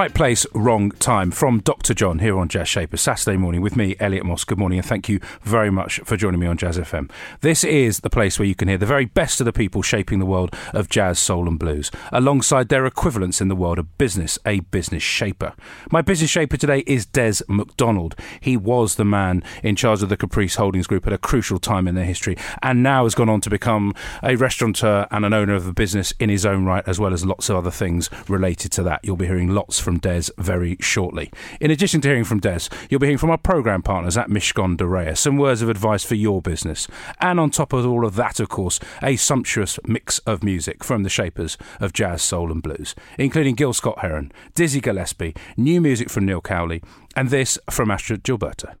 Right place, wrong time from Dr. John here on Jazz Shaper, Saturday morning with me, Elliot Moss. Good morning, and thank you very much for joining me on Jazz FM. This is the place where you can hear the very best of the people shaping the world of jazz, soul, and blues, alongside their equivalents in the world of business, a business shaper. My business shaper today is Des McDonald. He was the man in charge of the Caprice Holdings Group at a crucial time in their history, and now has gone on to become a restaurateur and an owner of a business in his own right, as well as lots of other things related to that. You'll be hearing lots from Des very shortly. In addition to hearing from Des, you'll be hearing from our programme partners at Mishcon de Reya, some words of advice for your business. And on top of all of that, of course, a sumptuous mix of music from the shapers of jazz, soul, and blues, including Gil Scott Heron, Dizzy Gillespie, new music from Neil Cowley, and this from Astrud Gilberto.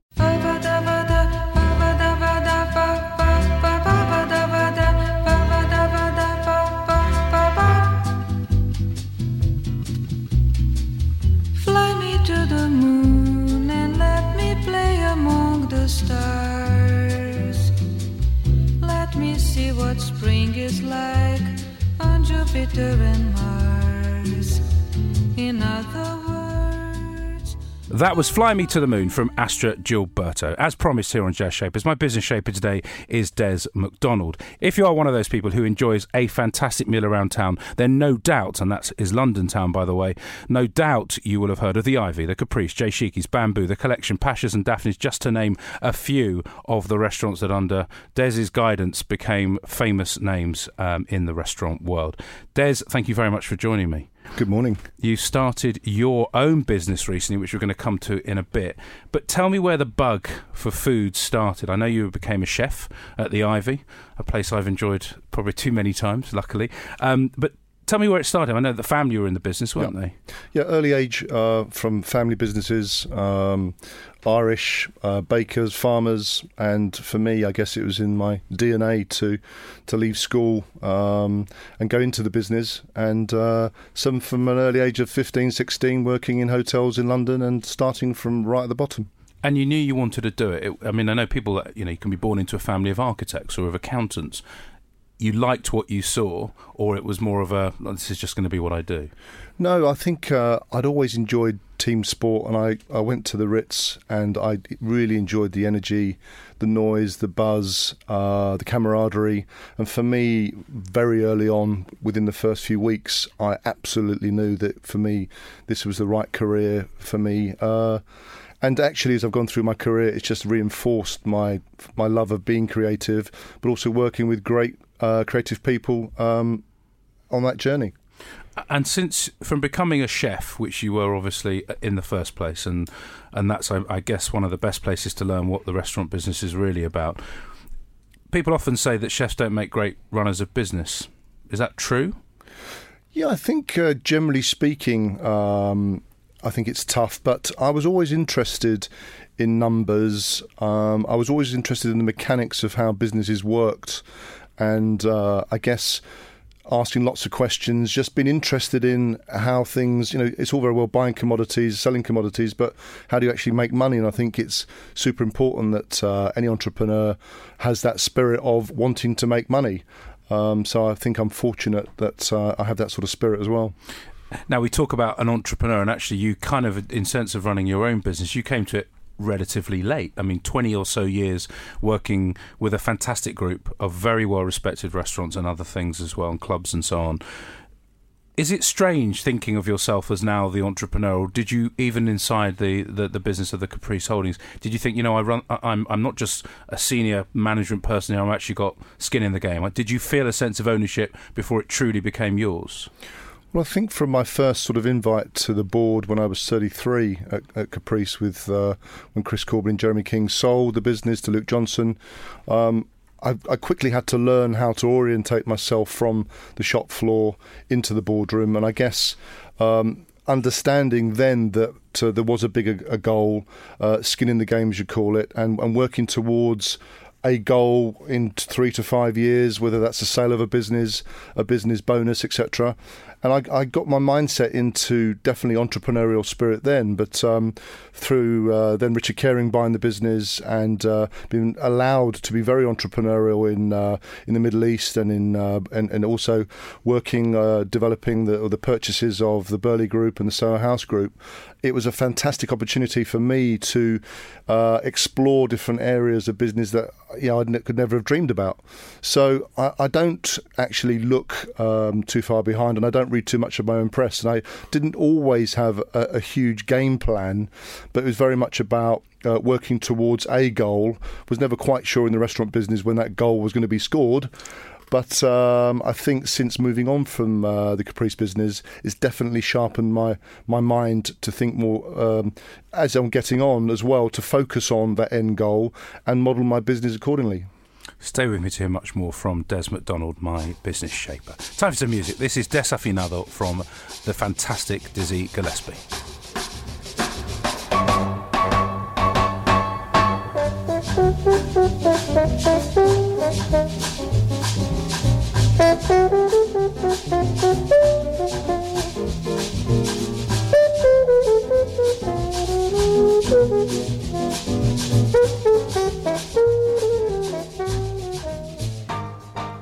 That was Fly Me to the Moon from Astrud Gilberto. As promised here on Jazz Shapers, my business shaper today is Des McDonald. If you are one of those people who enjoys a fantastic meal around town, then no doubt, and that is London town by the way, no doubt you will have heard of the Ivy, the Caprice, J Sheekey's, Bam-Bou, the Collection, Pashas and Daphne's, just to name a few of the restaurants that under Des's guidance became famous names um, in the restaurant world. Des, thank you very much for joining me. Good morning. You started your own business recently, which we're going to come to in a bit. But tell me where the bug for food started. I know you became a chef at the Ivy, a place I've enjoyed probably too many times, luckily. Um, but tell me where it started. I know the family were in the business, weren't Yeah. they? Yeah, early age uh, from family businesses, um, Irish uh, bakers, farmers, and for me, I guess it was in my DNA to to leave school um, and go into the business. And uh, some from an early age of 15, 16, working in hotels in London and starting from right at the bottom. And you knew you wanted to do it. it. I mean, I know people that, you know, you can be born into a family of architects or of accountants. You liked what you saw, or it was more of a, "Oh, this is just going to be what I do. No, I think uh, I'd always enjoyed team sport, and I, I went to the Ritz, and I really enjoyed the energy, the noise, the buzz, uh, the camaraderie, and for me, very early on, within the first few weeks, I absolutely knew that for me, this was the right career for me. Uh, and actually, as I've gone through my career, it's just reinforced my my love of being creative, but also working with great uh, creative people um, on that journey. And since from becoming a chef, which you were obviously in the first place, and and that's I, I guess one of the best places to learn what the restaurant business is really about. People often say that chefs don't make great runners of business. Is that true? Yeah, I think uh, generally speaking, um, I think it's tough. But I was always interested in numbers. Um, I was always interested in the mechanics of how businesses worked, and uh, I guess asking lots of questions, just being interested in how things, you know, it's all very well buying commodities, selling commodities, but how do you actually make money? And I think it's super important that uh, any entrepreneur has that spirit of wanting to make money. Um, so I think I'm fortunate that uh, I have that sort of spirit as well. Now we talk about an entrepreneur, and actually, you kind of, in sense of running your own business, you came to it relatively late. I mean, 20 or so years working with a fantastic group of very well respected restaurants and other things as well, and clubs and so on. Is it strange thinking of yourself as now the entrepreneur, or did you even inside the, the, the business of the Caprice Holdings, did you think, you know, I run, I- I'm I'm not just a senior management person I've actually got skin in the game. Did you feel a sense of ownership before it truly became yours? Well, I think from my first sort of invite to the board when I was 33 at, at Caprice, with uh, when Chris Corbin and Jeremy King sold the business to Luke Johnson, um, I, I, quickly had to learn how to orientate myself from the shop floor into the boardroom, and I guess um, understanding then that uh, there was a bigger a goal, uh, skin in the game as you call it, and, and working towards a goal in three to five years, whether that's the sale of a business, a business bonus, etc and I, I, got my mindset into definitely entrepreneurial spirit then. But um, through uh, then Richard Caring buying the business and uh, being allowed to be very entrepreneurial in uh, in the Middle East and in uh, and, and also working uh, developing the the purchases of the Birley Group and the Soho House Group, it was a fantastic opportunity for me to uh, explore different areas of business that you know I could never have dreamed about. So I, I don't actually look um, too far behind, and I don't read too much of my own press. And I didn't always have a, a huge game plan, but it was very much about uh, working towards a goal. Was never quite sure in the restaurant business when that goal was going to be scored. But um, I think since moving on from uh, the Caprice business, it's definitely sharpened my my mind to think more um, as I'm getting on as well to focus on that end goal and model my business accordingly. Stay with me to hear much more from Des McDonald, my business shaper. Time for some music. This is Desafinado from the fantastic Dizzy Gillespie. Thank you.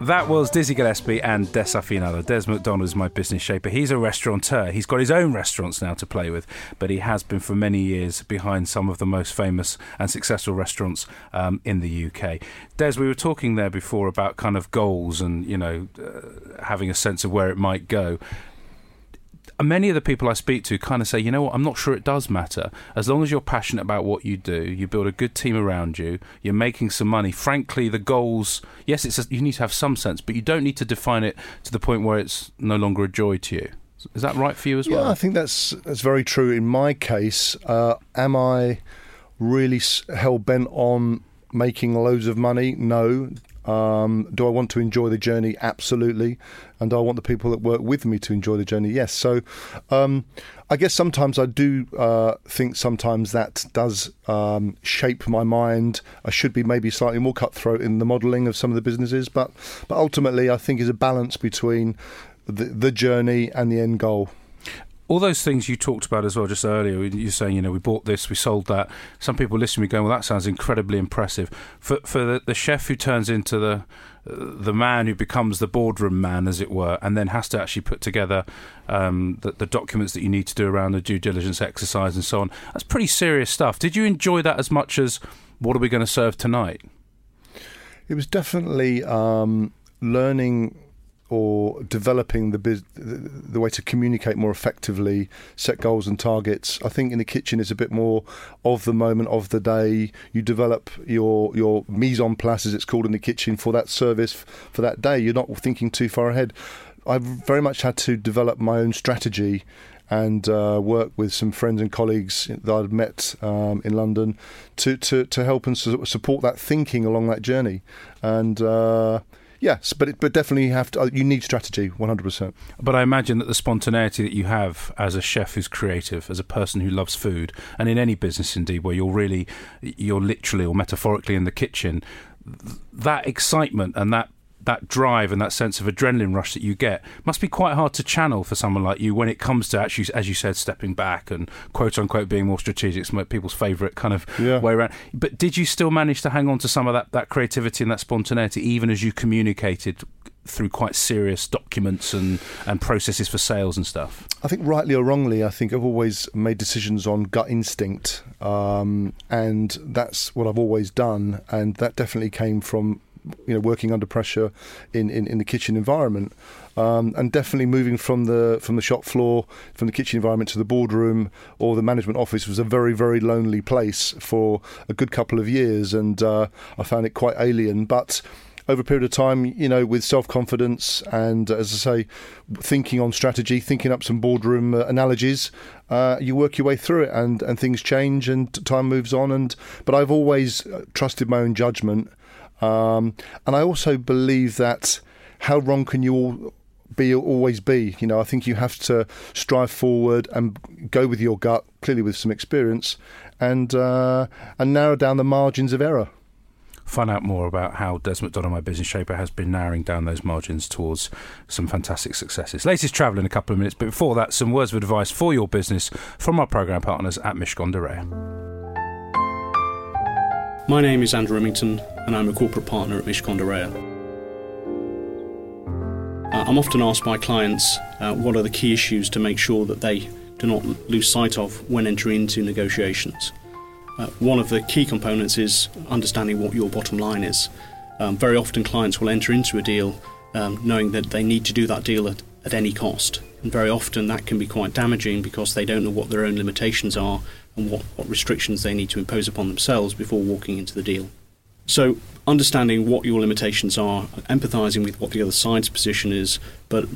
That was Dizzy Gillespie and Desafinado. Des McDonald is my business shaper. He's a restaurateur. He's got his own restaurants now to play with, but he has been for many years behind some of the most famous and successful restaurants um, in the UK. Des, we were talking there before about kind of goals and, you know, uh, having a sense of where it might go many of the people I speak to kind of say, you know what, I'm not sure it does matter. As long as you're passionate about what you do, you build a good team around you, you're making some money. Frankly, the goals, yes, it's a, you need to have some sense, but you don't need to define it to the point where it's no longer a joy to you. Is that right for you as yeah, well? Yeah, I think that's that's very true. In my case, uh, am I really hell bent on making loads of money? No. Um, do I want to enjoy the journey? Absolutely. And I want the people that work with me to enjoy the journey? Yes. So um, I guess sometimes I do uh, think sometimes that does um, shape my mind. I should be maybe slightly more cutthroat in the modelling of some of the businesses, but but ultimately I think is a balance between the, the journey and the end goal all those things you talked about as well just earlier, you're saying, you know, we bought this, we sold that. Some people listening to me going, well, that sounds incredibly impressive. For for the, the chef who turns into the the man who becomes the boardroom man, as it were, and then has to actually put together um, the, the, documents that you need to do around the due diligence exercise and so on. That's pretty serious stuff. Did you enjoy that as much as what are we going to serve tonight? It was definitely um, learning or developing the, biz- the way to communicate more effectively, set goals and targets. I think in the kitchen is a bit more of the moment of the day. You develop your your mise en place, as it's called in the kitchen, for that service for that day. You're not thinking too far ahead. I've very much had to develop my own strategy and uh, work with some friends and colleagues that I'd met um, in London to, to, to help and su- support that thinking along that journey. And uh, Yes, but it, but definitely you have to. Uh, you need strategy, one hundred percent. But I imagine that the spontaneity that you have as a chef who's creative, as a person who loves food, and in any business indeed, where you're really, you're literally or metaphorically in the kitchen, that excitement and that that drive and that sense of adrenaline rush that you get must be quite hard to channel for someone like you when it comes to actually, as you said, stepping back and quote unquote being more strategic. It's people's favourite kind of yeah. way around. But did you still manage to hang on to some of that, that creativity and that spontaneity, even as you communicated through quite serious documents and, and processes for sales and stuff? I think rightly or wrongly, I think I've always made decisions on gut instinct, um, and that's what I've always done, and that definitely came from you know working under pressure in, in, in the kitchen environment. Um, and definitely moving from the from the shop floor, from the kitchen environment to the boardroom or the management office was a very very lonely place for a good couple of years, and uh, I found it quite alien. But over a period of time, you know, with self confidence and, as I say, thinking on strategy, thinking up some boardroom uh, analogies, uh, you work your way through it, and, and things change and time moves on. And but I've always uh, trusted my own judgment Um, and I also believe that how wrong can you all be always be? You know, I think you have to strive forward and go with your gut, clearly with some experience, and uh, and narrow down the margins of error find out more about how Des McDonald, my business shaper, has been narrowing down those margins towards some fantastic successes. Latest travel in a couple of minutes, but before that, some words of advice for your business from our programme partners at Mishcon de Reya. My name is Andrew Remington, and I'm a corporate partner at Mishcon de Reya. Uh, I'm often asked by clients uh, what are the key issues to make sure that they do not lose sight of when entering into negotiations. Uh, one of the key components is understanding what your bottom line is. Um, very often, clients will enter into a deal um, knowing that they need to do that deal at, at any cost. And very often, that can be quite damaging because they don't know what their own limitations are and what, what restrictions they need to impose upon themselves before walking into the deal. So, understanding what your limitations are, empathizing with what the other side's position is, but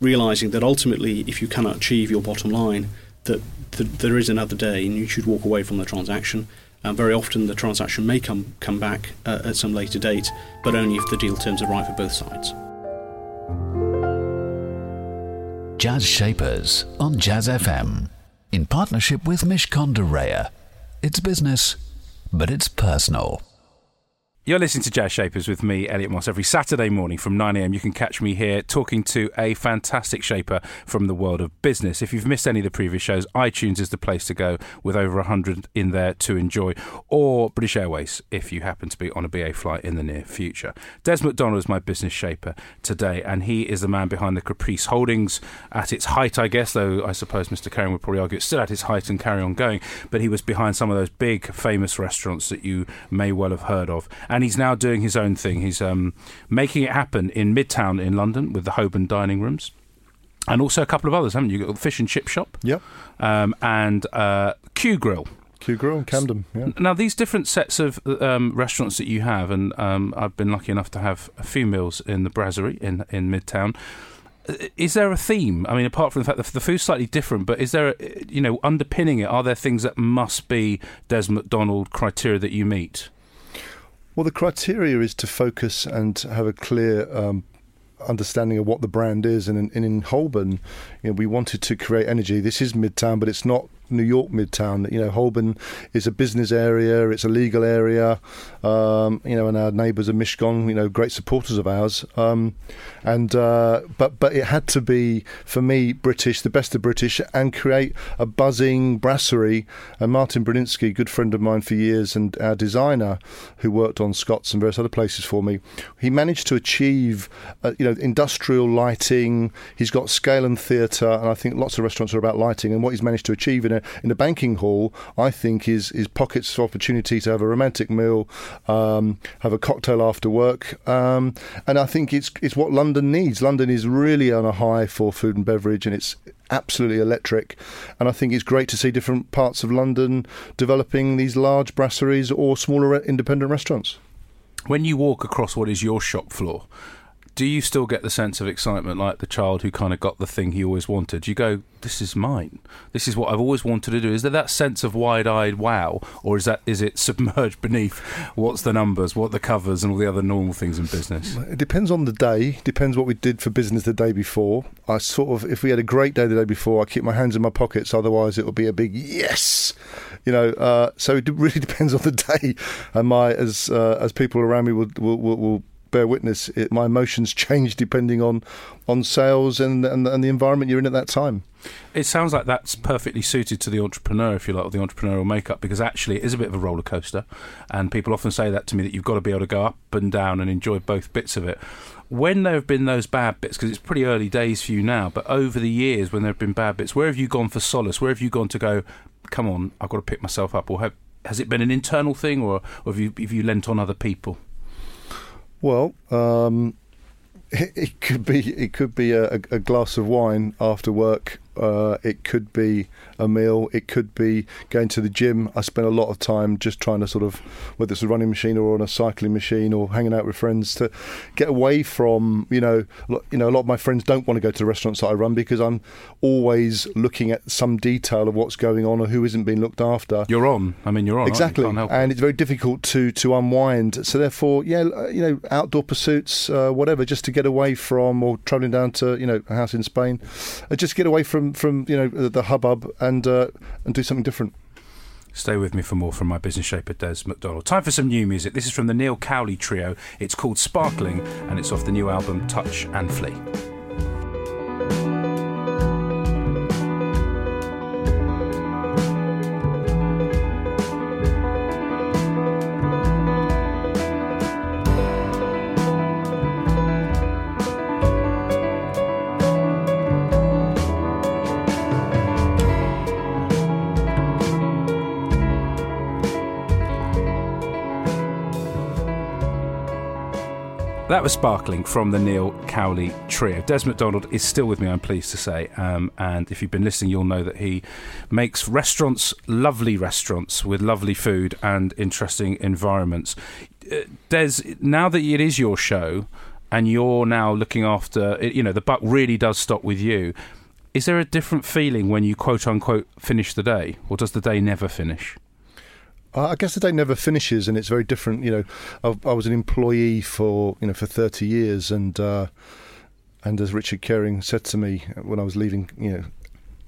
realizing that ultimately, if you cannot achieve your bottom line, that th- there is another day and you should walk away from the transaction. Uh, very often the transaction may come, come back uh, at some later date, but only if the deal terms are right for both sides. Jazz Shapers on Jazz FM in partnership with Mishcon de Reya. It's business, but it's personal. You're listening to Jazz Shapers with me, Elliot Moss. Every Saturday morning from 9am, you can catch me here talking to a fantastic shaper from the world of business. If you've missed any of the previous shows, iTunes is the place to go with over 100 in there to enjoy, or British Airways if you happen to be on a BA flight in the near future. Des McDonald is my business shaper today, and he is the man behind the Caprice Holdings at its height, I guess, though I suppose Mr. Caring would probably argue it's still at its height and carry on going. But he was behind some of those big, famous restaurants that you may well have heard of he's now doing his own thing. He's um, making it happen in Midtown in London with the Holborn dining rooms. And also a couple of others, haven't you? You've got the Fish and Chip Shop. Yep. Um, and uh, Q Grill. Q Grill in Camden. Yeah. Now, these different sets of um, restaurants that you have, and um, I've been lucky enough to have a few meals in the Brasserie in, in Midtown. Is there a theme? I mean, apart from the fact that the food's slightly different, but is there, a, you know, underpinning it? Are there things that must be Des McDonald criteria that you meet? Well, the criteria is to focus and have a clear um, understanding of what the brand is. And in, in Holborn, you know, we wanted to create energy. This is Midtown, but it's not New York Midtown. You know, Holborn is a business area, it's a legal area, um, you know, and our neighbours are Mishcon, you know, great supporters of ours. Um, and uh, but but it had to be for me British, the best of British, and create a buzzing brasserie. And Martin Brudnizki, good friend of mine for years, and our designer who worked on Scott's and various other places for me, he managed to achieve, uh, you know, industrial lighting. He's got scale and theatre, and I think lots of restaurants are about lighting. And what he's managed to achieve in a in a banking hall, I think is is pockets of opportunity to have a romantic meal, um, have a cocktail after work, um, and I think it's it's what London needs. London is really on a high for food and beverage, and it's absolutely electric. And I think it's great to see different parts of London developing these large brasseries or smaller independent restaurants. When you walk across what is your shop floor, do you still get the sense of excitement like the child who kind of got the thing he always wanted? You go, this is mine. This is what I've always wanted to do. Is there that sense of wide-eyed wow, or is that is it submerged beneath what's the numbers, what the covers, and all the other normal things in business? It depends on the day. Depends what we did for business the day before. I sort of, if we had a great day the day before, I keep my hands in my pockets. Otherwise, it will be a big yes. You know, uh, so it really depends on the day. And my as uh, as people around me will will, will, will bear witness, it, my emotions change depending on on sales and, and and the environment you're in at that time. It sounds like that's perfectly suited to the entrepreneur, if you like, or the entrepreneurial makeup, because actually it is a bit of a roller coaster, and people often say that to me that you've got to be able to go up and down and enjoy both bits of it. When there have been those bad bits, because it's pretty early days for you now, but over the years when there have been bad bits, where have you gone for solace? Where have you gone to go? Come on, I've got to pick myself up, or have, has it been an internal thing, or, or have you have you lent on other people? Well, um, it, it, could be it could be a, a, glass of wine after work Uh, it could be a meal. It could be going to the gym. I spend a lot of time just trying to sort of, whether it's a running machine or on a cycling machine or hanging out with friends, to get away from you know, you know, a lot of my friends don't want to go to the restaurants that I run because I'm always looking at some detail of what's going on or who isn't being looked after. You're on. I mean, you're on. you? Exactly, it. and it's very difficult to to unwind. So therefore, yeah, uh, you know, outdoor pursuits, uh, whatever, just to get away from, or travelling down to you know a house in Spain, uh, just get away from from you know the, the hubbub and uh, and do something different. Stay with me for more from my business shaper, Des McDonald. Time for some new music. This is from the Neil Cowley Trio. It's called Sparkling, and it's off the new album Touch and Flee. That was Sparkling from the Neil Cowley Trio. Des McDonald is still with me, I'm pleased to say. Um, and if you've been listening, you'll know that he makes restaurants, lovely restaurants, with lovely food and interesting environments. Uh, Des, now that it is your show and you're now looking after, you know, the buck really does stop with you. Is there a different feeling when you quote unquote finish the day, or does the day never finish? I guess the day never finishes, and it's very different. You know, I, I was an employee for you know for thirty years, and uh, and as Richard Caring said to me when I was leaving, you know,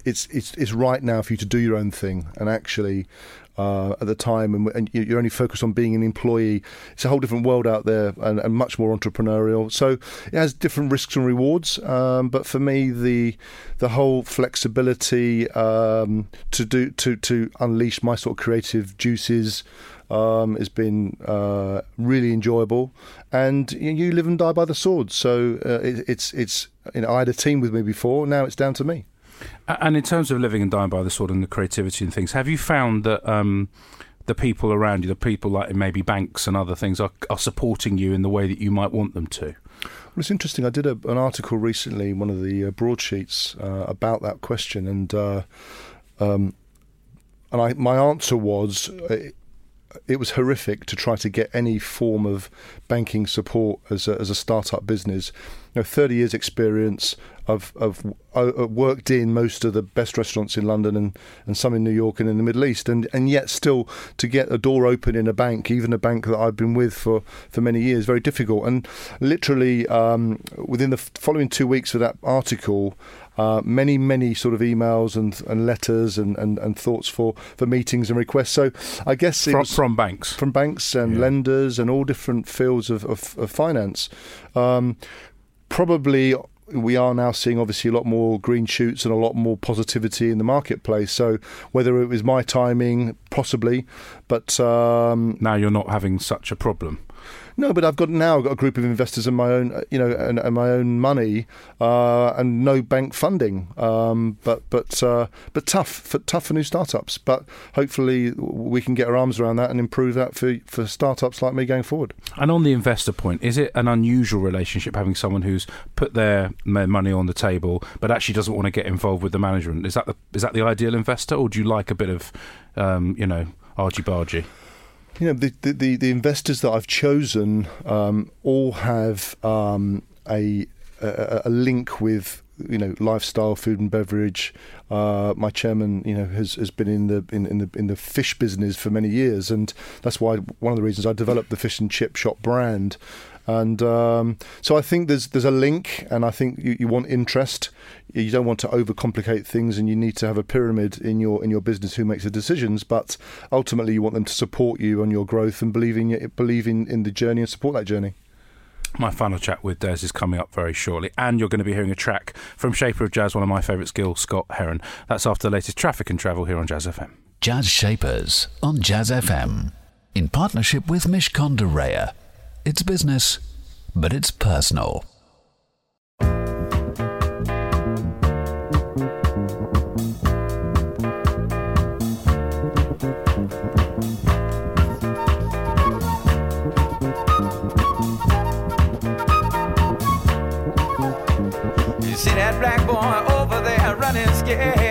it's it's it's right now for you to do your own thing, and actually. Uh, at the time, and, and you- you're only focused on being an employee. It's a whole different world out there, and, and much more entrepreneurial. So it has different risks and rewards. Um, but for me, the the whole flexibility um, to do to to unleash my sort of creative juices um, has been uh, really enjoyable. And you, you live and die by the sword. So uh, it, it's it's you know I had a team with me before. Now it's down to me. And in terms of living and dying by the sword and the creativity and things, have you found that um, the people around you, the people like maybe banks and other things, are, are supporting you in the way that you might want them to? Well, it's interesting. I did a, an article recently, one of the uh, broadsheets, uh, about that question, and uh, um, and I, my answer was uh, it was horrific to try to get any form of banking support as a, as a startup business. You know, 30 years experience. I've, worked in most of the best restaurants in London and, and some in New York and in the Middle East, and, and yet still to get a door open in a bank, even a bank that I've been with for, for many years, very difficult. And literally um, within the following two weeks of that article, uh, many, many sort of emails and, and letters and, and, and thoughts for, for meetings and requests. So I guess it From, was from banks. from banks and Yeah. lenders and all different fields of, of, of finance. Um, probably we are now seeing obviously a lot more green shoots and a lot more positivity in the marketplace. So whether it was my timing, possibly, but um, now you're not having such a problem. No, but I've got now I've got a group of investors and my own, uh, you know, and, and my own money, uh, and no bank funding. Um, but but uh, but tough for tough for new startups. But hopefully we can get our arms around that and improve that for for startups like me going forward. And on the investor point, is it an unusual relationship having someone who's put their money on the table but actually doesn't want to get involved with the management? Is that the is that the ideal investor, or do you like a bit of, um, you know, argy bargy? You know, the, the, the, investors that I've chosen um, all have um, a, a a link with you know lifestyle, food and beverage. Uh, my chairman, you know, has, has been in the in, in the in the fish business for many years, and that's why one of the reasons I developed the fish and chip shop brand. And um, so I think there's there's a link, and I think you, you want interest. You don't want to overcomplicate things, and you need to have a pyramid in your in your business who makes the decisions. But ultimately, you want them to support you on your growth and believe in believe in, in the journey and support that journey. My final chat with Des is coming up very shortly, and you're going to be hearing a track from Shaper of Jazz, one of my favourites, Gil Scott Heron. That's after the latest traffic and travel here on Jazz FM. Jazz Shapers on Jazz FM. In partnership with Mishcon de Reya. It's business, but it's personal. You see that black boy over there running get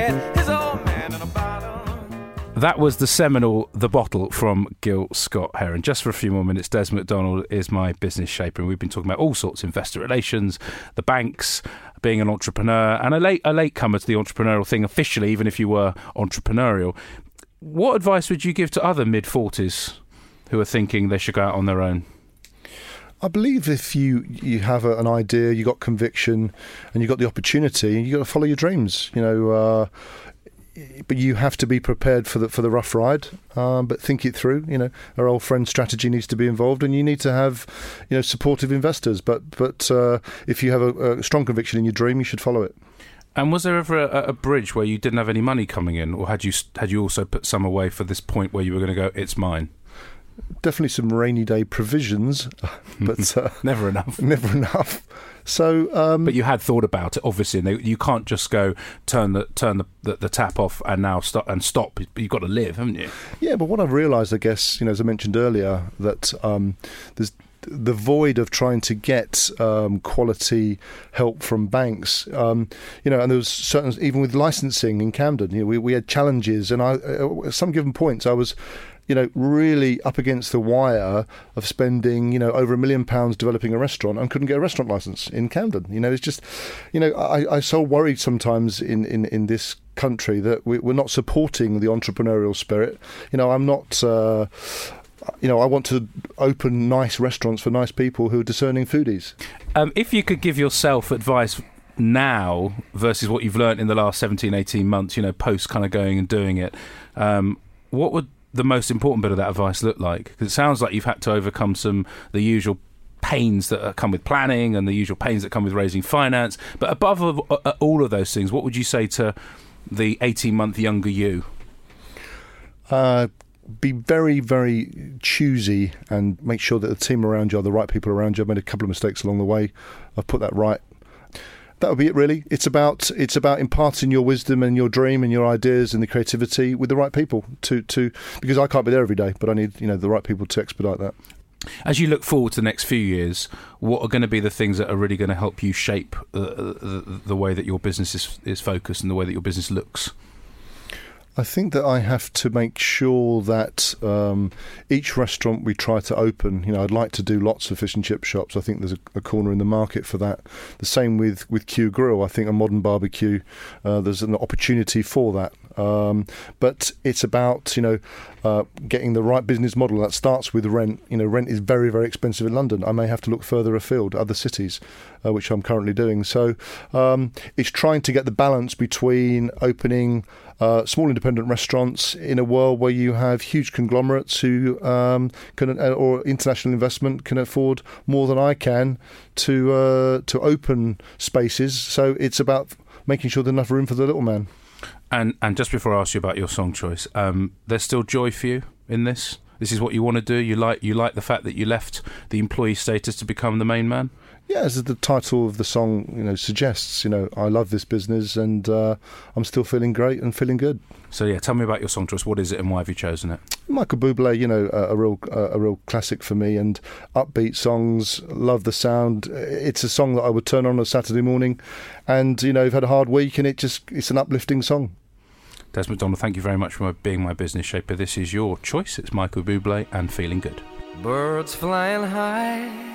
That was the seminal The Bottle from Gil Scott Heron. Just for a few more minutes, Des McDonald is my business shaper, and we've been talking about all sorts of investor relations, the banks, being an entrepreneur, and a late a late comer to the entrepreneurial thing officially, even if you were entrepreneurial. What advice would you give to other mid forties who are thinking they should go out on their own? I believe if you you have a, an idea, you got conviction, and you got the opportunity, you got to follow your dreams. You know, uh, but you have to be prepared for the for the rough ride. Um, but think it through. You know, our old friend strategy needs to be involved, and you need to have, you know, supportive investors. But but uh, if you have a, a strong conviction in your dream, you should follow it. And was there ever a, a bridge where you didn't have any money coming in, or had you had you also put some away for this point where you were going to go, it's mine? Definitely some rainy day provisions, but uh, Never enough. never enough. So, um, But you had thought about it, obviously. And they, you can't just go turn the turn the, the, the tap off and now stop and stop. You've got to live, haven't you? Yeah, but what I've realised, I guess, you know, as I mentioned earlier, that um, there's the void of trying to get um, quality help from banks. Um, you know, and there was certain, even with licensing in Camden, you know, we, we had challenges, and I, uh, at some given points, I was. You know, really up against the wire of spending, you know, over a million pounds developing a restaurant and couldn't get a restaurant license in Camden. You know, it's just, you know, I, I so worried sometimes in, in, in this country that we, we're not supporting the entrepreneurial spirit. You know, I'm not. Uh, you know, I want to open nice restaurants for nice people who are discerning foodies. Um, if you could give yourself advice now versus what you've learnt in the last 17, 18 months, you know, post kind of going and doing it, um, what would the most important bit of that advice look like? Because it sounds like you've had to overcome some the usual pains that come with planning and the usual pains that come with raising finance. But above of- uh, all of those things, what would you say to the 18 month younger you? Uh, be very, very choosy and make sure that the team around you are the right people around you. I've made a couple of mistakes along the way. I've put that right. That would be it, really. It's about it's about imparting your wisdom and your dream and your ideas and the creativity with the right people to to because I can't be there every day, but I need you know the right people to expedite that. As you look forward to the next few years, what are going to be the things that are really going to help you shape uh, the, the way that your business is, is focused and the way that your business looks? I think that I have to make sure that um, each restaurant we try to open, you know, I'd like to do lots of fish and chip shops. I think there's a, a corner in the market for that. The same with with Q Grill. I think a modern barbecue, uh, there's an opportunity for that. Um, but it's about you know uh, getting the right business model that starts with rent. You know, rent is very very expensive in London. I may have to look further afield, other cities, uh, which I'm currently doing. So um, it's trying to get the balance between opening uh, small independent restaurants in a world where you have huge conglomerates who um, can uh, or international investment can afford more than I can to uh, to open spaces. So it's about making sure there's enough room for the little man. And and just before I ask you about your song choice, um, there's still joy for you in this. This is what you want to do. You like you like the fact that you left the employee status to become the main man. Yeah, as the title of the song, you know, suggests, you know, I love this business and uh, I'm still feeling great and feeling good. So yeah, tell me about your song choice. What is it and why have you chosen it? Michael Bublé, you know, a, a real a real classic for me, and upbeat songs. Love the sound. It's a song that I would turn on a Saturday morning, and you know, you've had a hard week, and it just it's an uplifting song. Des McDonald, thank you very much for being my business shaper. This is your choice. It's Michael Bublé and Feeling Good. Birds flying high.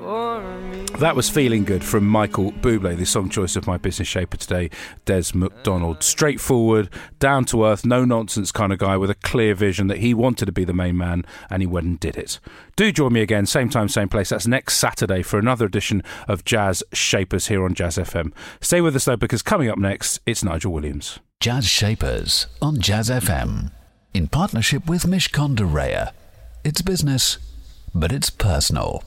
That was Feeling Good from Michael Bublé, the song choice of my business shaper today, Des McDonald. Ah. Straightforward, down to earth, no nonsense kind of guy with a clear vision that he wanted to be the main man and he went and did it. Do join me again, same time, same place. That's next Saturday for another edition of Jazz Shapers here on Jazz FM. Stay with us though, because coming up next, it's Nigel Williams. Jazz Shapers on Jazz FM in partnership with Mishcon de Reya. It's business, but it's personal.